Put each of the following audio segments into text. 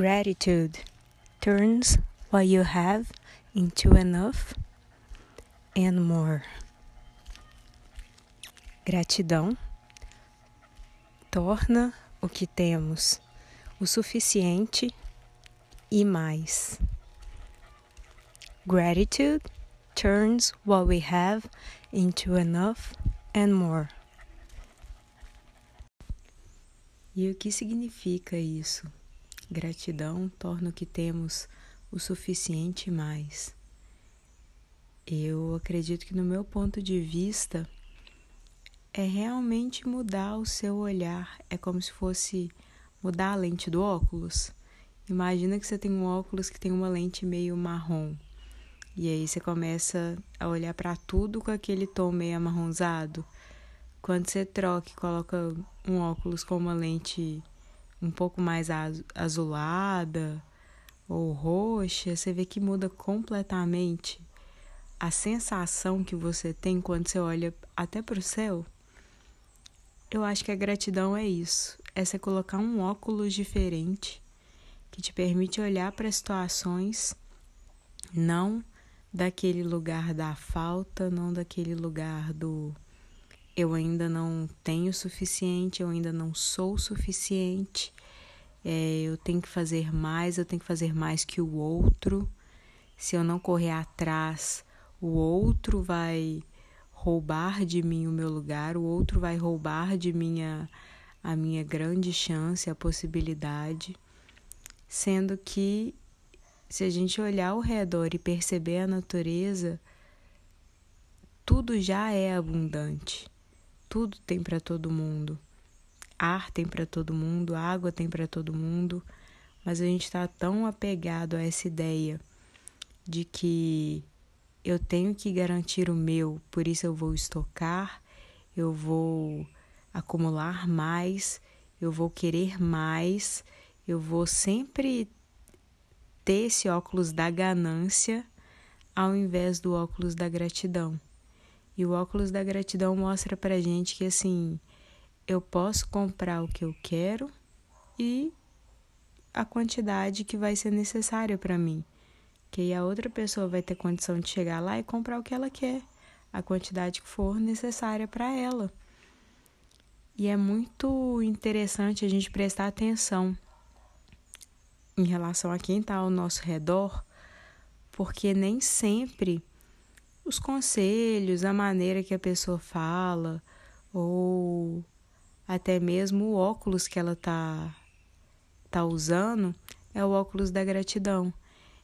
Gratitude turns what you have into enough and more. Gratidão torna o que temos o suficiente e mais. Gratitude turns what we have into enough and more. E o que significa isso? Gratidão torna o que temos o suficiente mais. Eu acredito que, no meu ponto de vista, é realmente mudar o seu olhar. É como se fosse mudar a lente do óculos. Imagina que você tem um óculos que tem uma lente meio marrom. E aí você começa a olhar para tudo com aquele tom meio amarronzado. Quando você troca e coloca um óculos com uma lente um pouco mais azulada ou roxa, você vê que muda completamente a sensação que você tem quando você olha até para o céu. Eu acho que a gratidão é isso, é você colocar um óculos diferente que te permite olhar para situações não daquele lugar da falta, não daquele lugar do eu ainda não tenho o suficiente, eu ainda não sou o suficiente, é, eu tenho que fazer mais, eu tenho que fazer mais que o outro. Se eu não correr atrás, o outro vai roubar de mim o meu lugar, o outro vai roubar de mim a, a minha grande chance, a possibilidade. Sendo que, se a gente olhar ao redor e perceber a natureza, tudo já é abundante. Tudo tem para todo mundo. Ar tem para todo mundo, água tem para todo mundo, mas a gente está tão apegado a essa ideia de que eu tenho que garantir o meu, por isso eu vou estocar, eu vou acumular mais, eu vou querer mais, eu vou sempre ter esse óculos da ganância ao invés do óculos da gratidão. E o óculos da gratidão mostra pra gente que assim, eu posso comprar o que eu quero e a quantidade que vai ser necessária para mim. Que aí a outra pessoa vai ter condição de chegar lá e comprar o que ela quer, a quantidade que for necessária para ela. E é muito interessante a gente prestar atenção em relação a quem está ao nosso redor, porque nem sempre os conselhos, a maneira que a pessoa fala, ou até mesmo o óculos que ela tá, tá usando, é o óculos da gratidão.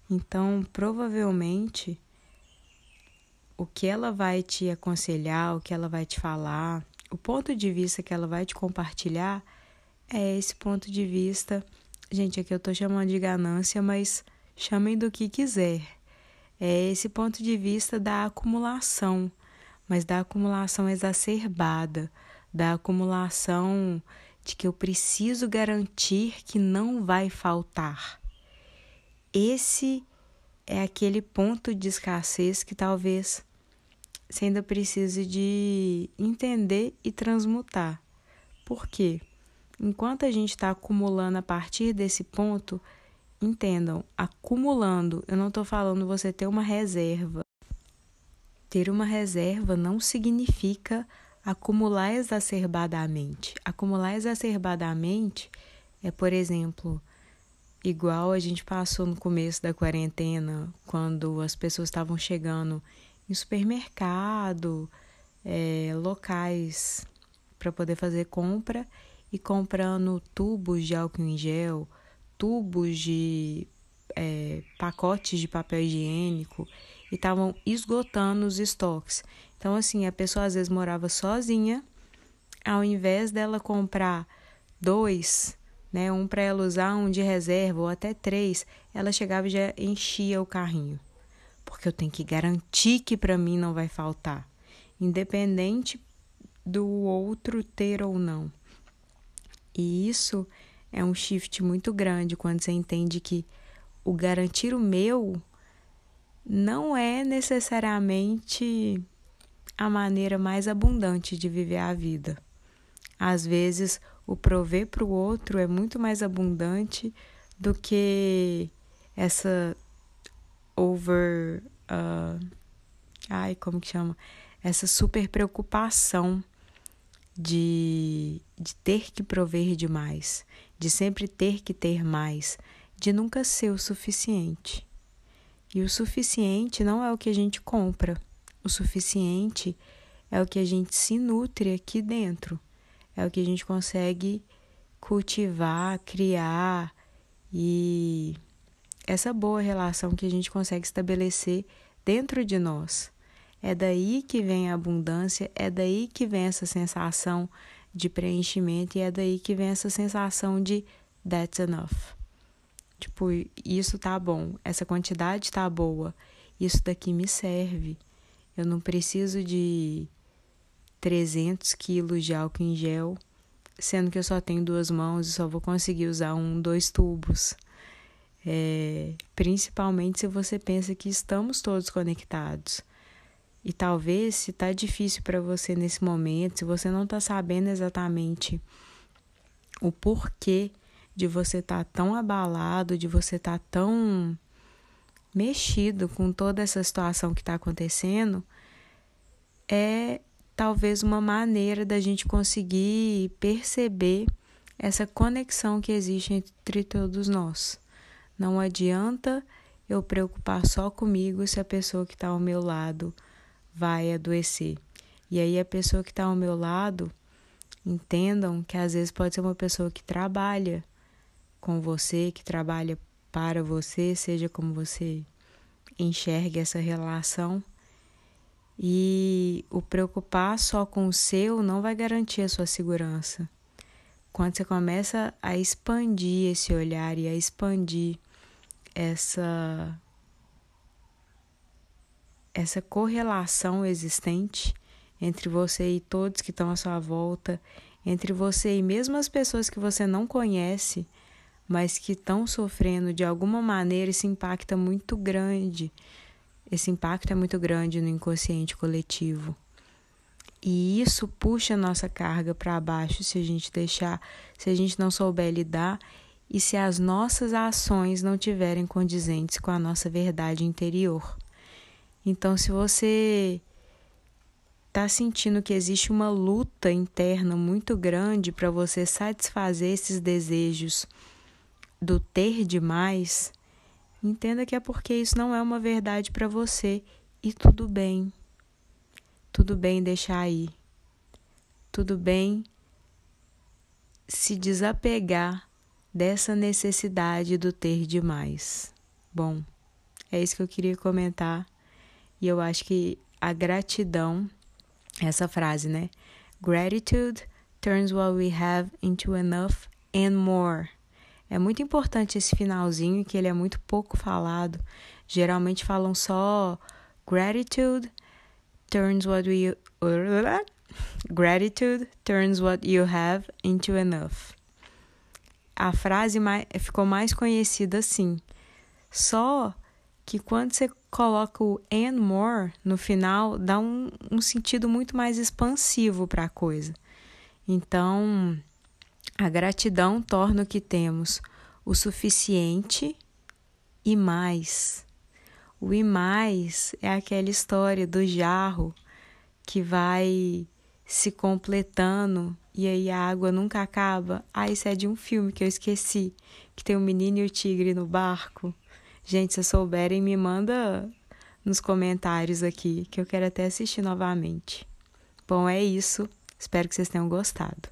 Então, provavelmente, o que ela vai te aconselhar, o que ela vai te falar, o ponto de vista que ela vai te compartilhar é esse ponto de vista. Gente, aqui eu tô chamando de ganância, mas chamem do que quiser é esse ponto de vista da acumulação, mas da acumulação exacerbada, da acumulação de que eu preciso garantir que não vai faltar. Esse é aquele ponto de escassez que talvez você ainda precise de entender e transmutar. Por quê? Enquanto a gente está acumulando a partir desse ponto, Entendam, acumulando, eu não estou falando você ter uma reserva. Ter uma reserva não significa acumular exacerbadamente. Acumular exacerbadamente é, por exemplo, igual a gente passou no começo da quarentena, quando as pessoas estavam chegando em supermercado, é, locais para poder fazer compra e comprando tubos de álcool em gel tubos de é, pacotes de papel higiênico e estavam esgotando os estoques. Então, assim, a pessoa às vezes morava sozinha, ao invés dela comprar dois, né, um para ela usar, um de reserva ou até três, ela chegava e já enchia o carrinho. Porque eu tenho que garantir que para mim não vai faltar, independente do outro ter ou não. E isso é um shift muito grande quando você entende que o garantir o meu não é necessariamente a maneira mais abundante de viver a vida. Às vezes, o prover para o outro é muito mais abundante do que essa over. Uh, ai, como que chama? Essa super preocupação de, de ter que prover demais, de sempre ter que ter mais, de nunca ser o suficiente. E o suficiente não é o que a gente compra, o suficiente é o que a gente se nutre aqui dentro, é o que a gente consegue cultivar, criar e essa boa relação que a gente consegue estabelecer dentro de nós. É daí que vem a abundância, é daí que vem essa sensação de preenchimento e é daí que vem essa sensação de that's enough. Tipo, isso tá bom, essa quantidade tá boa, isso daqui me serve. Eu não preciso de 300 quilos de álcool em gel, sendo que eu só tenho duas mãos e só vou conseguir usar um, dois tubos. É, principalmente se você pensa que estamos todos conectados. E talvez, se está difícil para você nesse momento, se você não está sabendo exatamente o porquê de você tá tão abalado, de você tá tão mexido com toda essa situação que está acontecendo, é talvez uma maneira da gente conseguir perceber essa conexão que existe entre todos nós. Não adianta eu preocupar só comigo se a pessoa que está ao meu lado vai adoecer. E aí a pessoa que está ao meu lado entendam que às vezes pode ser uma pessoa que trabalha com você, que trabalha para você, seja como você enxergue essa relação. E o preocupar só com o seu não vai garantir a sua segurança. Quando você começa a expandir esse olhar e a expandir essa essa correlação existente entre você e todos que estão à sua volta, entre você e mesmo as pessoas que você não conhece, mas que estão sofrendo de alguma maneira, esse impacto é muito grande. Esse impacto é muito grande no inconsciente coletivo. E isso puxa a nossa carga para baixo se a gente deixar, se a gente não souber lidar e se as nossas ações não tiverem condizentes com a nossa verdade interior. Então, se você está sentindo que existe uma luta interna muito grande para você satisfazer esses desejos do ter demais, entenda que é porque isso não é uma verdade para você e tudo bem. Tudo bem deixar aí. Tudo bem se desapegar dessa necessidade do ter demais. Bom, é isso que eu queria comentar. E eu acho que a gratidão, essa frase, né? Gratitude turns what we have into enough and more. É muito importante esse finalzinho, que ele é muito pouco falado. Geralmente falam só gratitude turns what we gratitude turns what you have into enough. A frase mais, ficou mais conhecida assim. Só que quando você coloca o and more no final, dá um, um sentido muito mais expansivo para a coisa. Então, a gratidão torna o que temos o suficiente e mais. O e mais é aquela história do jarro que vai se completando e aí a água nunca acaba. Ah, isso é de um filme que eu esqueci, que tem o um menino e o tigre no barco. Gente, se souberem, me manda nos comentários aqui, que eu quero até assistir novamente. Bom, é isso. Espero que vocês tenham gostado.